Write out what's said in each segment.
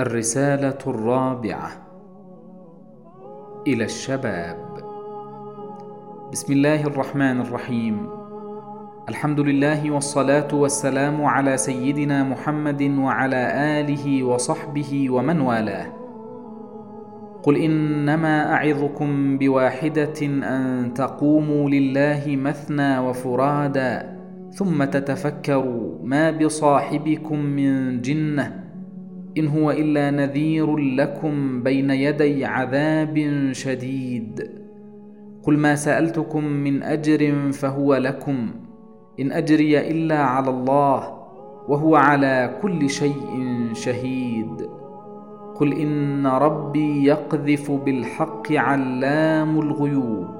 الرسالة الرابعة إلى الشباب. بسم الله الرحمن الرحيم. الحمد لله والصلاة والسلام على سيدنا محمد وعلى آله وصحبه ومن والاه. قل إنما أعظكم بواحدة أن تقوموا لله مثنى وفرادا. ثم تتفكروا ما بصاحبكم من جنة إن هو إلا نذير لكم بين يدي عذاب شديد. قل ما سألتكم من أجر فهو لكم إن أجري إلا على الله وهو على كل شيء شهيد. قل إن ربي يقذف بالحق علام الغيوب.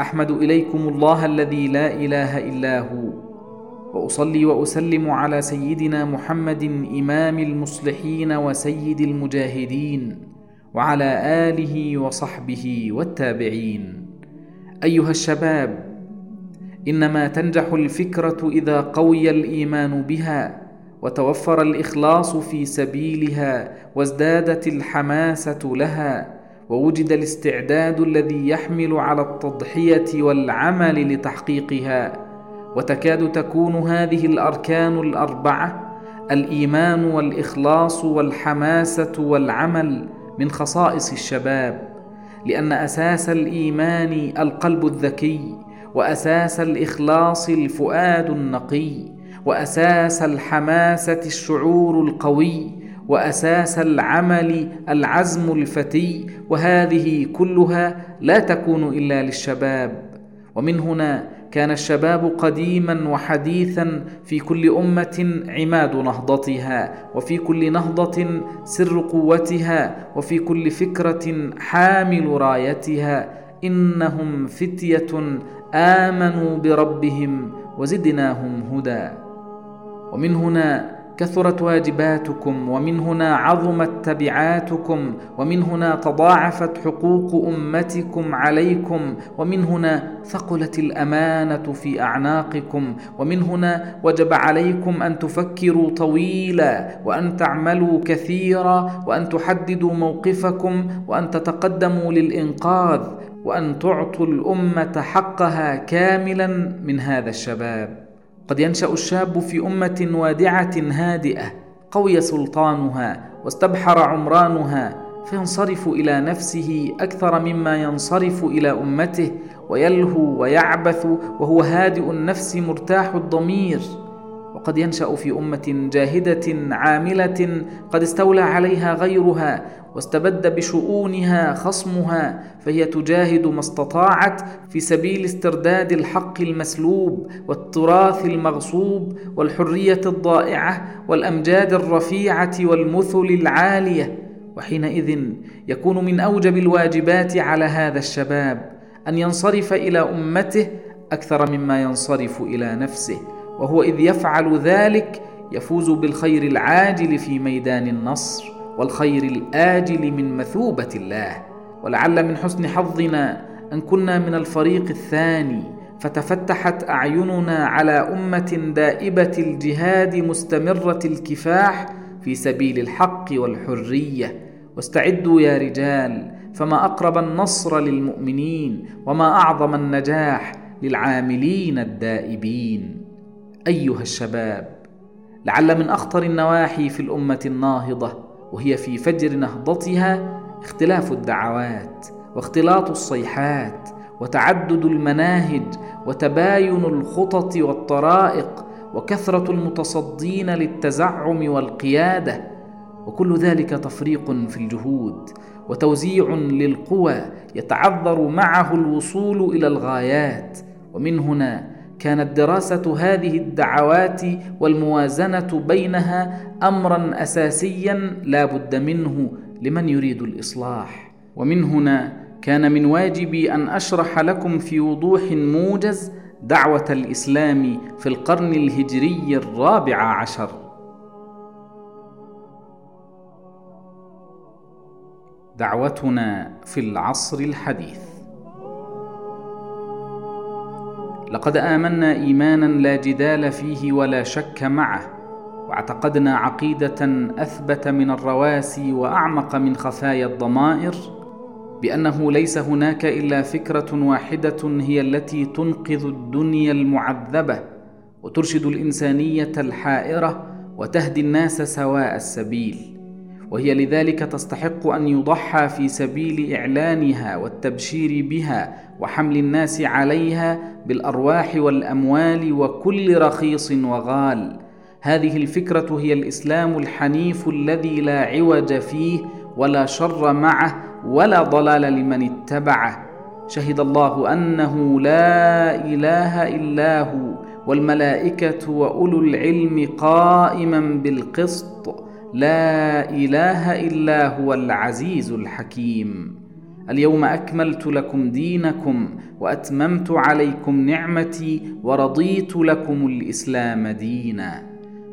أحمد إليكم الله الذي لا إله إلا هو. وأصلي وأسلم على سيدنا محمد إمام المصلحين وسيد المجاهدين وعلى آله وصحبه والتابعين. أيها الشباب إنما تنجح الفكرة إذا قوي الإيمان بها وتوفر الإخلاص في سبيلها وازدادت الحماسة لها ووجد الاستعداد الذي يحمل على التضحية والعمل لتحقيقها وتكاد تكون هذه الأركان الأربعة الإيمان والإخلاص والحماسة والعمل من خصائص الشباب لأن أساس الإيمان القلب الذكي وأساس الإخلاص الفؤاد النقي وأساس الحماسة الشعور القوي وأساس العمل العزم الفتي وهذه كلها لا تكون إلا للشباب. ومن هنا كان الشباب قديما وحديثا في كل أمة عماد نهضتها وفي كل نهضة سر قوتها وفي كل فكرة حامل رايتها. إنهم فتية آمنوا بربهم وزدناهم هدى. ومن هنا كثرت واجباتكم ومن هنا عظمت تبعاتكم ومن هنا تضاعفت حقوق أمتكم عليكم ومن هنا ثقلت الأمانة في أعناقكم ومن هنا وجب عليكم أن تفكروا طويلا وأن تعملوا كثيرا وأن تحددوا موقفكم وأن تتقدموا للإنقاذ وأن تعطوا الأمة حقها كاملا من هذا الشباب. قد ينشأ الشاب في أمة وادعة هادئة قوي سلطانها واستبحر عمرانها فينصرف إلى نفسه أكثر مما ينصرف إلى أمته ويلهو ويعبث وهو هادئ النفس مرتاح الضمير. وقد ينشأ في أمة جاهدة عاملة قد استولى عليها غيرها واستبد بشؤونها خصمها فهي تجاهد ما استطاعت في سبيل استرداد الحق المسلوب والتراث المغصوب والحرية الضائعة والأمجاد الرفيعة والمثل العالية. وحينئذ يكون من أوجب الواجبات على هذا الشباب أن ينصرف إلى أمته أكثر مما ينصرف إلى نفسه. وهو إذ يفعل ذلك يفوز بالخير العاجل في ميدان النصر والخير الآجل من مثوبة الله. ولعل من حسن حظنا أن كنا من الفريق الثاني فتفتحت أعيننا على أمة دائبة الجهاد مستمرة الكفاح في سبيل الحق والحرية. واستعدوا يا رجال فما أقرب النصر للمؤمنين وما أعظم النجاح للعاملين الدائبين. أيها الشباب لعل من أخطر النواحي في الأمة الناهضة وهي في فجر نهضتها اختلاف الدعوات واختلاط الصيحات وتعدد المناهج وتباين الخطط والطرائق وكثرة المتصدين للتزعم والقيادة وكل ذلك تفريق في الجهود وتوزيع للقوى يتعذر معه الوصول إلى الغايات ومن هنا كانت دراسة هذه الدعوات والموازنة بينها أمرا أساسيا لا بد منه لمن يريد الإصلاح. ومن هنا كان من واجبي أن أشرح لكم في وضوح موجز دعوة الإسلام في القرن الهجري الرابع عشر. دعوتنا في العصر الحديث. لقد آمنا إيمانا لا جدال فيه ولا شك معه واعتقدنا عقيدة أثبت من الرواسي وأعمق من خفايا الضمائر بأنه ليس هناك إلا فكرة واحدة هي التي تنقذ الدنيا المعذبة وترشد الإنسانية الحائرة وتهدي الناس سواء السبيل. وهي لذلك تستحق أن يضحى في سبيل إعلانها والتبشير بها وحمل الناس عليها بالأرواح والأموال وكل رخيص وغال. هذه الفكرة هي الإسلام الحنيف الذي لا عوج فيه ولا شر معه ولا ضلال لمن اتبعه. شهد الله أنه لا إله إلا هو والملائكة وأولو العلم قائما بالقسط. لا إله إلا هو العزيز الحكيم. اليوم أكملت لكم دينكم وأتممت عليكم نعمتي ورضيت لكم الإسلام دينا.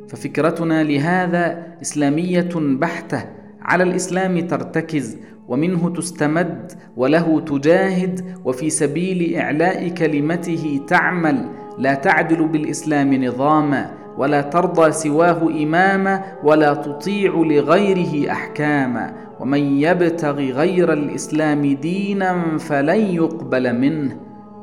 ففكرتنا لهذا إسلامية بحتة. على الإسلام ترتكز ومنه تستمد وله تجاهد وفي سبيل إعلاء كلمته تعمل. لا تعدل بالإسلام نظاما. ولا ترضى سواه إماما ولا تطيع لغيره أحكاما ومن يبتغ غير الإسلام دينا فلن يقبل منه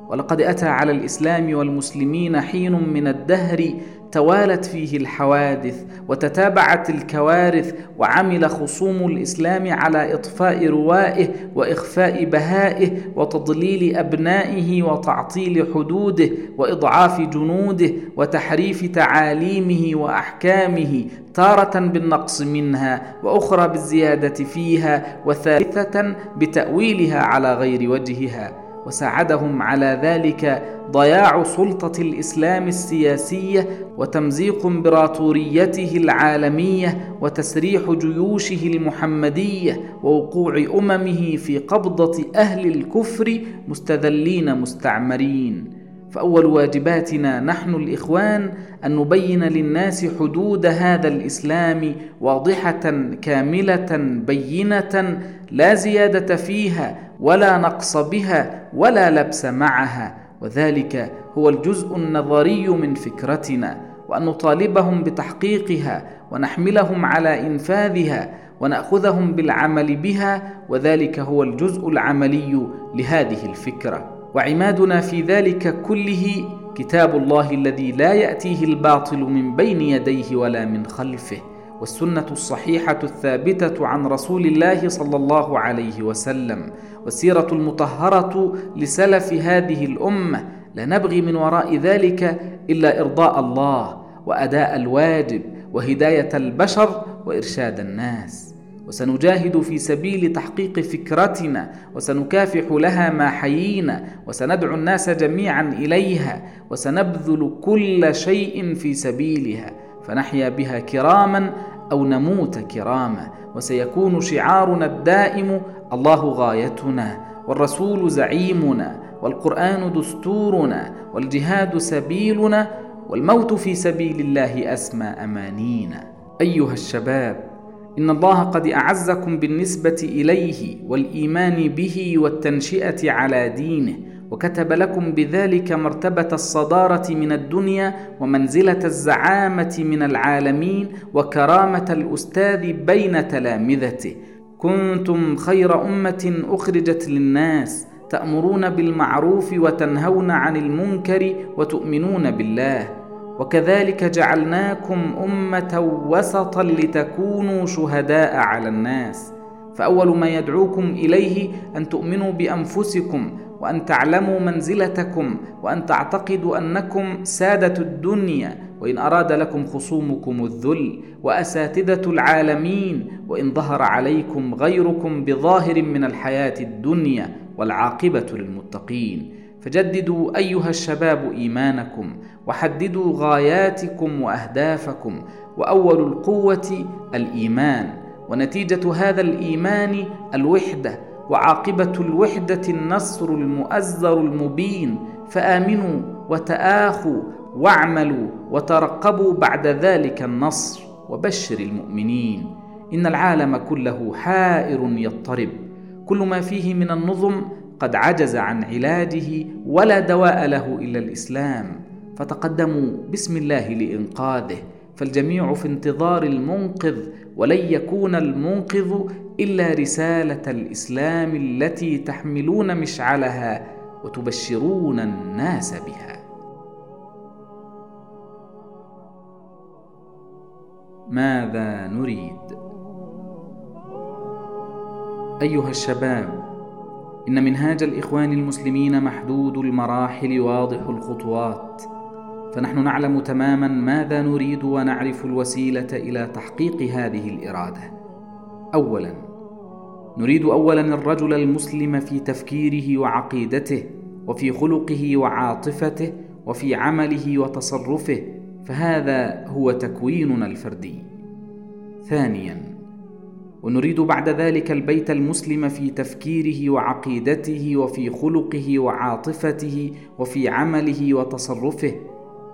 ولقد أتى على الإسلام والمسلمين حين من الدهر توالت فيه الحوادث وتتابعت الكوارث وعمل خصوم الإسلام على إطفاء روائه وإخفاء بهائه وتضليل أبنائه وتعطيل حدوده وإضعاف جنوده وتحريف تعاليمه وأحكامه تارة بالنقص منها وأخرى بالزيادة فيها وثالثة بتأويلها على غير وجهها. وساعدهم على ذلك ضياع سلطة الإسلام السياسية وتمزيق امبراطوريته العالمية وتسريح جيوشه المحمدية ووقوع أممه في قبضة أهل الكفر مستذلين مستعمرين. فأول واجباتنا نحن الإخوان أن نبين للناس حدود هذا الإسلام واضحة كاملة بينة لا زيادة فيها ولا نقص بها ولا لبس معها. وذلك هو الجزء النظري من فكرتنا. وأن نطالبهم بتحقيقها ونحملهم على إنفاذها ونأخذهم بالعمل بها. وذلك هو الجزء العملي لهذه الفكرة. وعمادنا في ذلك كله كتاب الله الذي لا يأتيه الباطل من بين يديه ولا من خلفه والسنة الصحيحة الثابتة عن رسول الله صلى الله عليه وسلم والسيرة المطهرة لسلف هذه الأمة. لا نبغي من وراء ذلك إلا إرضاء الله وأداء الواجب وهداية البشر وإرشاد الناس. وسنجاهد في سبيل تحقيق فكرتنا وسنكافح لها ما حيينا وسندعو الناس جميعا إليها وسنبذل كل شيء في سبيلها فنحيا بها كراما أو نموت كراما وسيكون شعارنا الدائم الله غايتنا والرسول زعيمنا والقرآن دستورنا والجهاد سبيلنا والموت في سبيل الله أسمى أمانينا. أيها الشباب إن الله قد أعزكم بالنسبة إليه والإيمان به والتنشئة على دينه وكتب لكم بذلك مرتبة الصدارة من الدنيا ومنزلة الزعامة من العالمين وكرامة الأستاذ بين تلامذته. كنتم خير أمة أخرجت للناس تأمرون بالمعروف وتنهون عن المنكر وتؤمنون بالله. وكذلك جعلناكم أمة وسطا لتكونوا شهداء على الناس. فأول ما يدعوكم إليه أن تؤمنوا بأنفسكم وأن تعلموا منزلتكم وأن تعتقدوا أنكم سادة الدنيا وإن أراد لكم خصومكم الذل وأساتذة العالمين وإن ظهر عليكم غيركم بظاهر من الحياة الدنيا والعاقبة للمتقين. فجددوا أيها الشباب إيمانكم وحددوا غاياتكم وأهدافكم واول القوة الإيمان. ونتيجة هذا الإيمان الوحدة وعاقبة الوحدة النصر المؤزر المبين. فآمنوا وتآخوا واعملوا وترقبوا بعد ذلك النصر وبشر المؤمنين. إن العالم كله حائر يضطرب. كل ما فيه من النظم قد عجز عن علاجه ولا دواء له إلا الإسلام. فتقدموا بسم الله لإنقاذه فالجميع في انتظار المنقذ ولن يكون المنقذ إلا رسالة الإسلام التي تحملون مشعلها وتبشرون الناس بها. ماذا نريد؟ أيها الشباب إن منهاج الإخوان المسلمين محدود المراحل واضح الخطوات. فنحن نعلم تماما ماذا نريد ونعرف الوسيلة إلى تحقيق هذه الإرادة. اولا نريد اولا الرجل المسلم في تفكيره وعقيدته وفي خلقه وعاطفته وفي عمله وتصرفه فهذا هو تكويننا الفردي. ثانيا ونريد بعد ذلك البيت المسلم في تفكيره وعقيدته وفي خلقه وعاطفته وفي عمله وتصرفه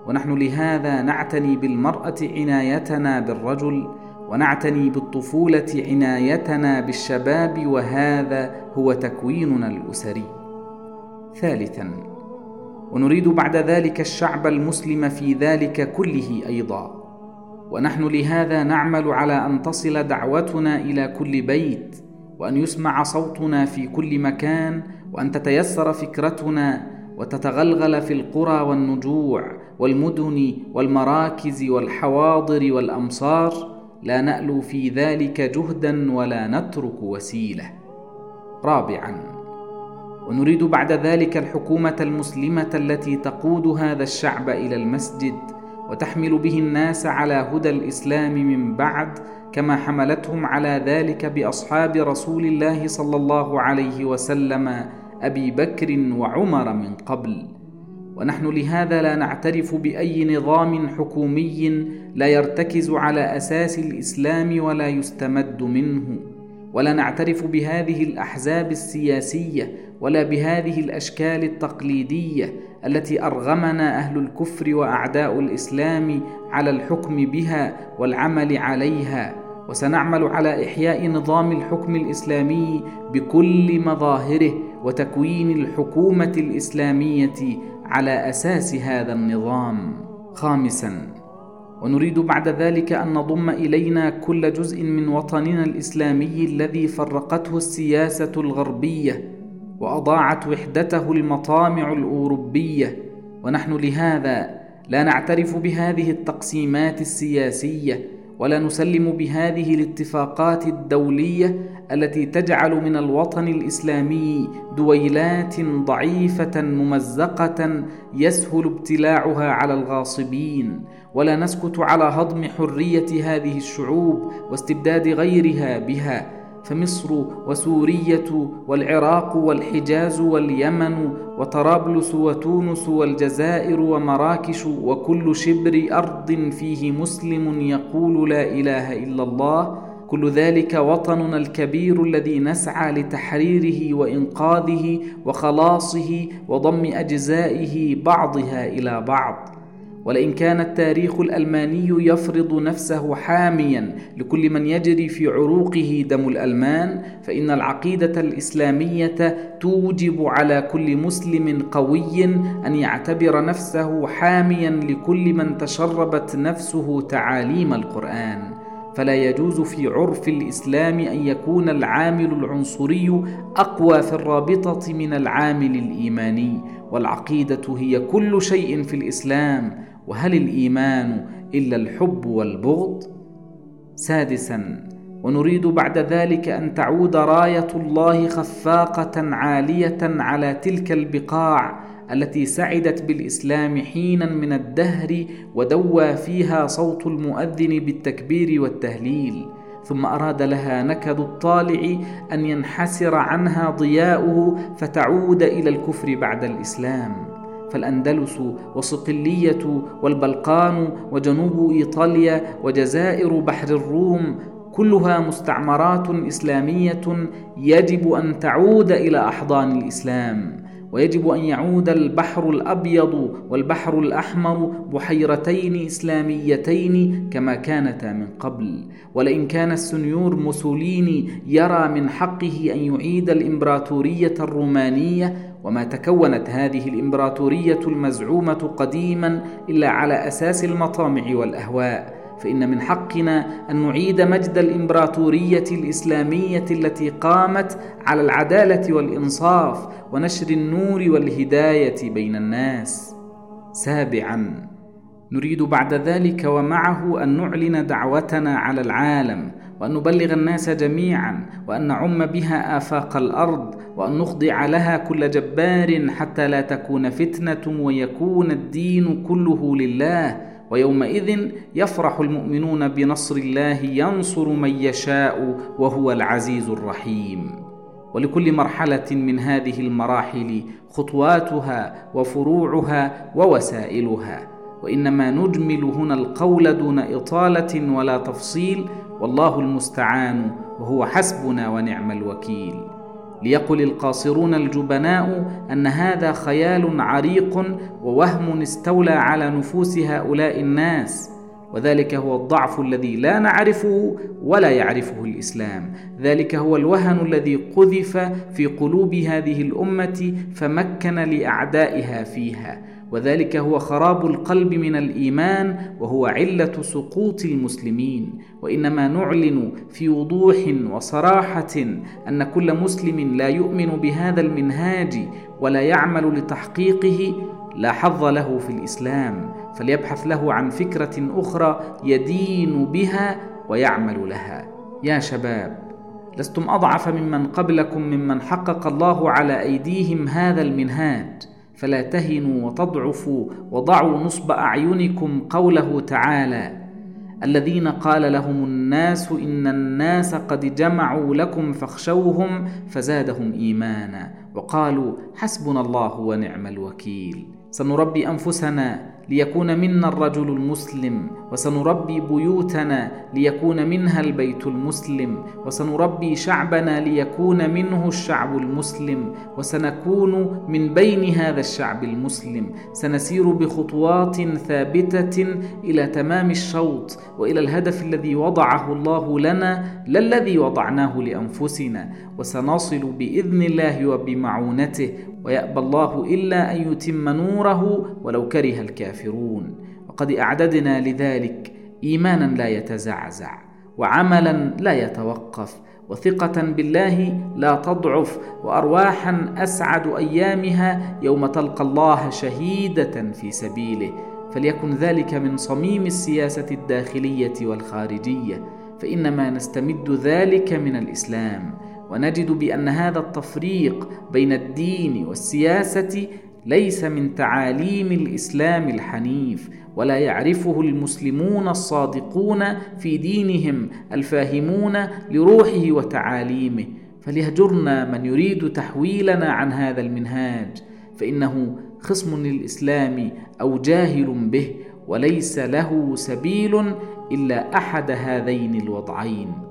ونحن لهذا نعتني بالمرأة عنايتنا بالرجل ونعتني بالطفولة عنايتنا بالشباب وهذا هو تكويننا الأسري. ثالثا ونريد بعد ذلك الشعب المسلم في ذلك كله أيضا. ونحن لهذا نعمل على أن تصل دعوتنا إلى كل بيت وأن يسمع صوتنا في كل مكان وأن تتيسر فكرتنا وتتغلغل في القرى والنجوع. والمدن والمراكز والحواضر والأمصار لا نألو في ذلك جهدا ولا نترك وسيلة. رابعا ونريد بعد ذلك الحكومة المسلمة التي تقود هذا الشعب إلى المسجد وتحمل به الناس على هدى الإسلام من بعد كما حملتهم على ذلك بأصحاب رسول الله صلى الله عليه وسلم أبي بكر وعمر من قبل. ونحن لهذا لا نعترف بأي نظام حكومي لا يرتكز على أساس الإسلام ولا يستمد منه. ولا نعترف بهذه الأحزاب السياسية ولا بهذه الأشكال التقليدية التي أرغمنا أهل الكفر وأعداء الإسلام على الحكم بها والعمل عليها. وسنعمل على إحياء نظام الحكم الإسلامي بكل مظاهره وتكوين الحكومة الإسلامية على أساس هذا النظام. خامسا ونريد بعد ذلك أن نضم إلينا كل جزء من وطننا الإسلامي الذي فرقته السياسة الغربية وأضاعت وحدته المطامع الأوروبية. ونحن لهذا لا نعترف بهذه التقسيمات السياسية ولا نسلم بهذه الاتفاقات الدولية التي تجعل من الوطن الإسلامي دويلات ضعيفة ممزقة يسهل ابتلاعها على الغاصبين. ولا نسكت على هضم حرية هذه الشعوب واستبداد غيرها بها. فمصر وسورية والعراق والحجاز واليمن وطرابلس وتونس والجزائر ومراكش وكل شبر أرض فيه مسلم يقول لا إله إلا الله كل ذلك وطننا الكبير الذي نسعى لتحريره وإنقاذه وخلاصه وضم أجزائه بعضها إلى بعض. ولئن كان التاريخ الألماني يفرض نفسه حاميا لكل من يجري في عروقه دم الألمان فإن العقيدة الإسلامية توجب على كل مسلم قوي أن يعتبر نفسه حاميا لكل من تشربت نفسه تعاليم القرآن. فلا يجوز في عرف الإسلام أن يكون العامل العنصري أقوى في الرابطة من العامل الإيماني والعقيدة هي كل شيء في الإسلام. وهل الإيمان إلا الحب والبغض؟ سادسا ونريد بعد ذلك أن تعود راية الله خفاقة عالية على تلك البقاع التي سعدت بالإسلام حينا من الدهر ودوى فيها صوت المؤذن بالتكبير والتهليل ثم أراد لها نكد الطالع أن ينحسر عنها ضياؤه فتعود إلى الكفر بعد الإسلام. فالأندلس وصقليه والبلقان وجنوب إيطاليا وجزائر بحر الروم كلها مستعمرات إسلامية يجب أن تعود إلى أحضان الإسلام. ويجب أن يعود البحر الأبيض والبحر الأحمر بحيرتين إسلاميتين كما كانتا من قبل. ولئن كان السنيور موسوليني يرى من حقه أن يعيد الإمبراطورية الرومانية وما تكونت هذه الإمبراطورية المزعومة قديما إلا على أساس المطامع والأهواء. فإن من حقنا أن نعيد مجد الإمبراطورية الإسلامية التي قامت على العدالة والإنصاف ونشر النور والهداية بين الناس. سابعا نريد بعد ذلك ومعه أن نعلن دعوتنا على العالم وأن نبلغ الناس جميعا وأن نعم بها آفاق الأرض وأن نخضع لها كل جبار حتى لا تكون فتنة ويكون الدين كله لله. ويومئذ يفرح المؤمنون بنصر الله ينصر من يشاء وهو العزيز الرحيم. ولكل مرحلة من هذه المراحل خطواتها وفروعها ووسائلها. وإنما نجمل هنا القول دون إطالة ولا تفصيل والله المستعان وهو حسبنا ونعم الوكيل. ليقل القاصرون الجبناء أن هذا خيال عريق ووهم استولى على نفوس هؤلاء الناس. وذلك هو الضعف الذي لا نعرفه ولا يعرفه الإسلام. ذلك هو الوهن الذي قذف في قلوب هذه الأمة فمكن لأعدائها فيها. وذلك هو خراب القلب من الإيمان وهو علة سقوط المسلمين. وإنما نعلن في وضوح وصراحة أن كل مسلم لا يؤمن بهذا المنهاج ولا يعمل لتحقيقه لا حظ له في الإسلام فليبحث له عن فكرة أخرى يدين بها ويعمل لها. يا شباب لستم أضعف ممن قبلكم ممن حقق الله على أيديهم هذا المنهاج. فلا تهنوا وتضعفوا وضعوا نصب أعينكم قوله تعالى الذين قال لهم الناس إن الناس قد جمعوا لكم فاخشوهم فزادهم إيمانا وقالوا حسبنا الله ونعم الوكيل. سنربي أنفسنا ليكون منا الرجل المسلم وسنربي بيوتنا ليكون منها البيت المسلم وسنربي شعبنا ليكون منه الشعب المسلم وسنكون من بين هذا الشعب المسلم. سنسير بخطوات ثابتة إلى تمام الشوط وإلى الهدف الذي وضعه الله لنا لا الذي وضعناه لأنفسنا. وسنصل بإذن الله وبمعونته ويأبى الله إلا أن يتم نوره ولو كره الكافرون. وقد أعددنا لذلك إيمانا لا يتزعزع وعملا لا يتوقف وثقة بالله لا تضعف وأرواحا أسعد أيامها يوم تلقى الله شهيدة في سبيله. فليكن ذلك من صميم السياسة الداخلية والخارجية فإنما نستمد ذلك من الإسلام. ونجد بأن هذا التفريق بين الدين والسياسة ليس من تعاليم الإسلام الحنيف ولا يعرفه المسلمون الصادقون في دينهم الفاهمون لروحه وتعاليمه. فليهجرنا من يريد تحويلنا عن هذا المنهاج فإنه خصم للإسلام أو جاهل به وليس له سبيل إلا أحد هذين الوضعين.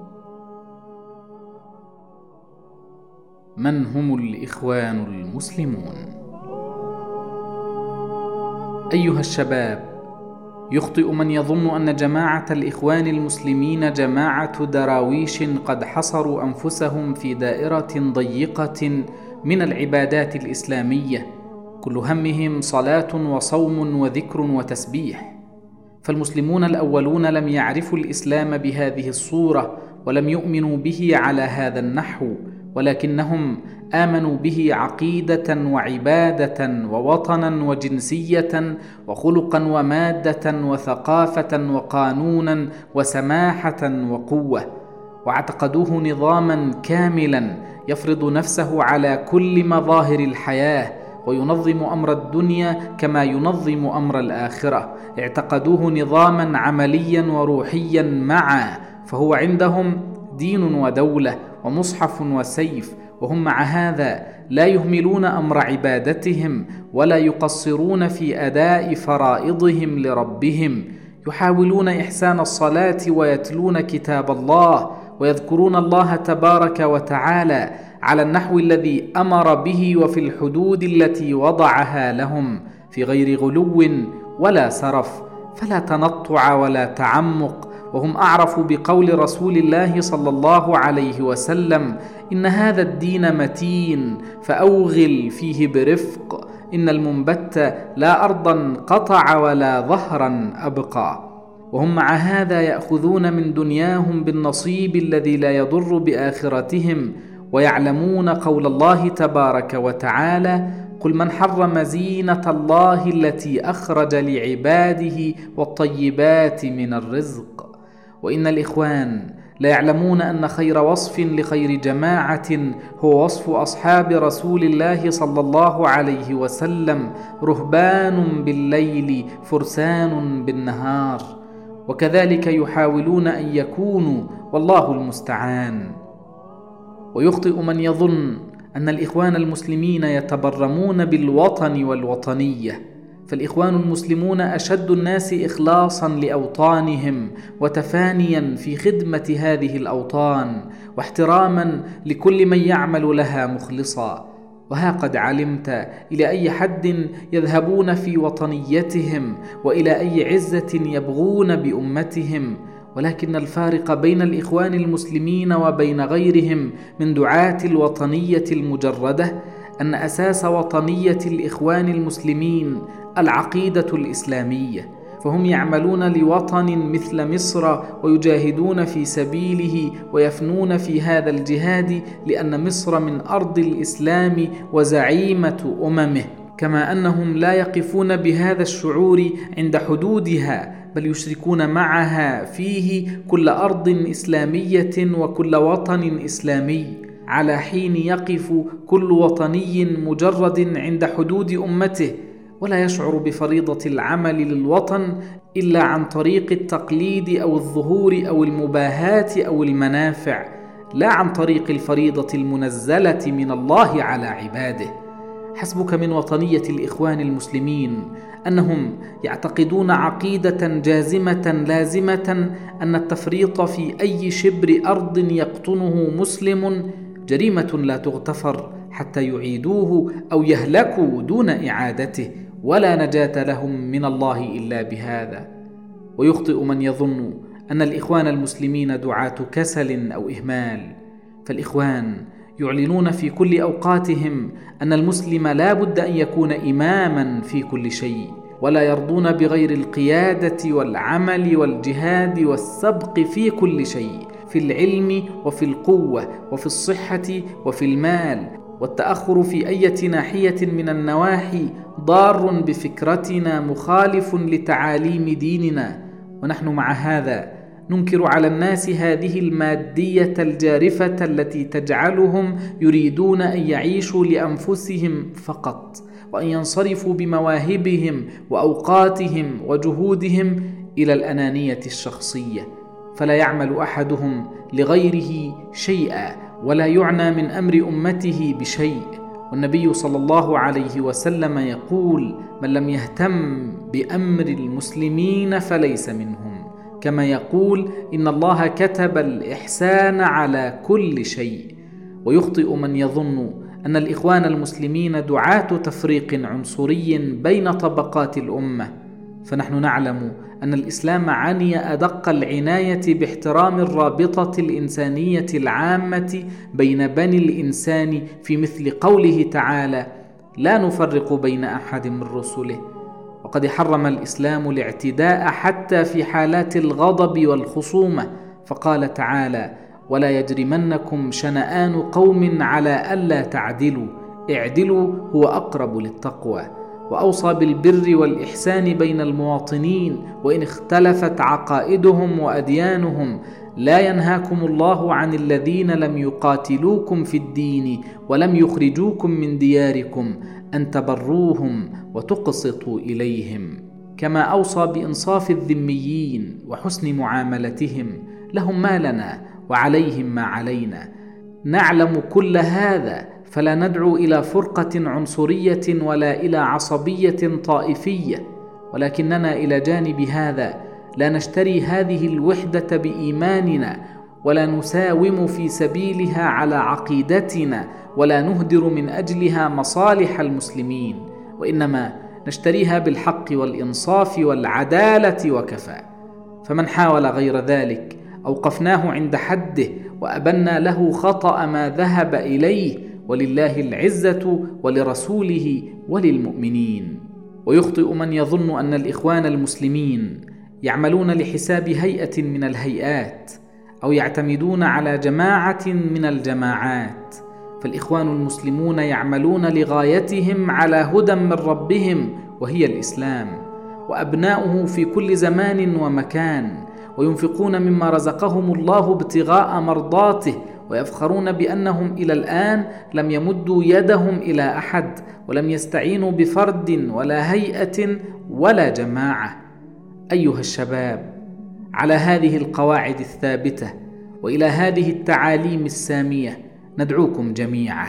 من هم الإخوان المسلمون؟ أيها الشباب يخطئ من يظن أن جماعة الإخوان المسلمين جماعة دراويش قد حصروا أنفسهم في دائرة ضيقة من العبادات الإسلامية كل همهم صلاة وصوم وذكر وتسبيح. فالمسلمون الأولون لم يعرفوا الإسلام بهذه الصورة ولم يؤمنوا به على هذا النحو. ولكنهم آمنوا به عقيدة وعبادة ووطنا وجنسية وخلقا ومادة وثقافة وقانونا وسماحة وقوة واعتقدوه نظاما كاملا يفرض نفسه على كل مظاهر الحياة وينظم أمر الدنيا كما ينظم أمر الآخرة. اعتقدوه نظاما عمليا وروحيا معا فهو عندهم دين ودولة ومصحف وسيف وهم مع هذا لا يهملون أمر عبادتهم ولا يقصرون في أداء فرائضهم لربهم. يحاولون إحسان الصلاة ويتلون كتاب الله ويذكرون الله تبارك وتعالى على النحو الذي أمر به وفي الحدود التي وضعها لهم في غير غلو ولا سرف. فلا تنطع ولا تعمق وهم أعرف بقول رسول الله صلى الله عليه وسلم إن هذا الدين متين فأوغل فيه برفق. إن المنبت لا أرضا قطع ولا ظهرا أبقى. وهم مع هذا يأخذون من دنياهم بالنصيب الذي لا يضر بآخرتهم ويعلمون قول الله تبارك وتعالى قل من حرم زينة الله التي أخرج لعباده والطيبات من الرزق وإن الإخوان لا يعلمون أن خير وصف لخير جماعة هو وصف أصحاب رسول الله صلى الله عليه وسلم رهبان بالليل فرسان بالنهار. وكذلك يحاولون أن يكونوا والله المستعان. ويخطئ من يظن أن الإخوان المسلمين يتبرمون بالوطن والوطنية. فالإخوان المسلمون أشد الناس اخلاصا لأوطانهم وتفانيا في خدمة هذه الأوطان واحتراما لكل من يعمل لها مخلصا. وها قد علمت إلى أي حد يذهبون في وطنيتهم وإلى أي عزة يبغون بأمتهم. ولكن الفارق بين الإخوان المسلمين وبين غيرهم من دعاة الوطنية المجردة أن أساس وطنية الإخوان المسلمين العقيدة الإسلامية فهم يعملون لوطن مثل مصر ويجاهدون في سبيله ويفنون في هذا الجهاد لأن مصر من أرض الإسلام وزعيمة أممه. كما أنهم لا يقفون بهذا الشعور عند حدودها بل يشركون معها فيه كل أرض إسلامية وكل وطن إسلامي على حين يقف كل وطني مجرد عند حدود أمته. ولا يشعر بفريضة العمل للوطن إلا عن طريق التقليد أو الظهور أو المباهاة أو المنافع لا عن طريق الفريضة المنزلة من الله على عباده. حسبك من وطنية الإخوان المسلمين أنهم يعتقدون عقيدة جازمة لازمة أن التفريط في أي شبر أرض يقطنه مسلم جريمة لا تغتفر حتى يعيدوه أو يهلكوا دون إعادته. ولا نجاة لهم من الله إلا بهذا. ويخطئ من يظن أن الإخوان المسلمين دعاة كسل أو إهمال. فالإخوان يعلنون في كل أوقاتهم أن المسلم لا بد أن يكون إماما في كل شيء ولا يرضون بغير القيادة والعمل والجهاد والسبق في كل شيء في العلم وفي القوة وفي الصحة وفي المال. والتأخر في أية ناحية من النواحي ضار بفكرتنا مخالف لتعاليم ديننا. ونحن مع هذا ننكر على الناس هذه المادية الجارفة التي تجعلهم يريدون أن يعيشوا لأنفسهم فقط وأن ينصرفوا بمواهبهم وأوقاتهم وجهودهم إلى الأنانية الشخصية. فلا يعمل أحدهم لغيره شيئا. ولا يعنى من أمر أمته بشيء. والنبي صلى الله عليه وسلم يقول من لم يهتم بأمر المسلمين فليس منهم. كما يقول إن الله كتب الإحسان على كل شيء. ويخطئ من يظن أن الإخوان المسلمين دعاة تفريق عنصري بين طبقات الأمة. فنحن نعلم أن الإسلام عني أدق العناية باحترام الرابطة الإنسانية العامة بين بني الإنسان في مثل قوله تعالى لا نفرق بين أحد من رسله وقد حرم الإسلام الاعتداء حتى في حالات الغضب والخصومة فقال تعالى ولا يجرمنكم شنآن قوم على ألا تعدلوا اعدلوا هو أقرب للتقوى وأوصى بالبر والإحسان بين المواطنين وإن اختلفت عقائدهم وأديانهم لا ينهاكم الله عن الذين لم يقاتلوكم في الدين ولم يخرجوكم من دياركم أن تبروهم وتقسطوا إليهم. كما أوصى بإنصاف الذميين وحسن معاملتهم لهم ما لنا وعليهم ما علينا. نعلم كل هذا فلا ندعو إلى فرقة عنصرية ولا إلى عصبية طائفية ولكننا إلى جانب هذا لا نشتري هذه الوحدة بإيماننا ولا نساوم في سبيلها على عقيدتنا ولا نهدر من أجلها مصالح المسلمين وإنما نشتريها بالحق والإنصاف والعدالة وكفى. فمن حاول غير ذلك أوقفناه عند حده وأبنا له خطأ ما ذهب إليه ولله العزة ولرسوله وللمؤمنين. ويخطئ من يظن أن الإخوان المسلمين يعملون لحساب هيئة من الهيئات أو يعتمدون على جماعة من الجماعات. فالإخوان المسلمون يعملون لغايتهم على هدى من ربهم وهي الإسلام. وأبناؤه في كل زمان ومكان. وينفقون مما رزقهم الله ابتغاء مرضاته ويفخرون بأنهم إلى الآن لم يمدوا يدهم إلى أحد ولم يستعينوا بفرد ولا هيئة ولا جماعة. أيها الشباب على هذه القواعد الثابتة وإلى هذه التعاليم السامية ندعوكم جميعا.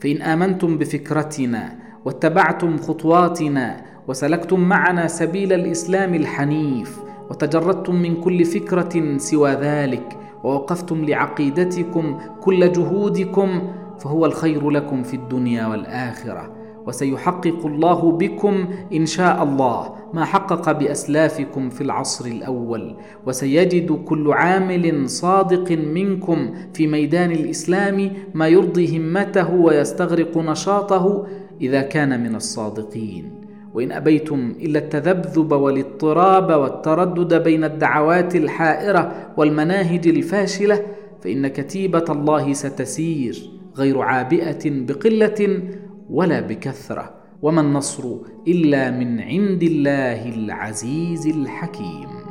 فإن آمنتم بفكرتنا واتبعتم خطواتنا وسلكتم معنا سبيل الإسلام الحنيف وتجردتم من كل فكرة سوى ذلك ووقفتم لعقيدتكم كل جهودكم فهو الخير لكم في الدنيا والآخرة وسيحقق الله بكم إن شاء الله ما حقق بأسلافكم في العصر الأول وسيجد كل عامل صادق منكم في ميدان الإسلام ما يرضي همته ويستغرق نشاطه إذا كان من الصادقين. وإن أبيتم إلا التذبذب والإضطراب والتردد بين الدعوات الحائرة والمناهج الفاشلة فإن كتيبة الله ستسير غير عابئة بقلة ولا بكثرة وما النصر إلا من عند الله العزيز الحكيم.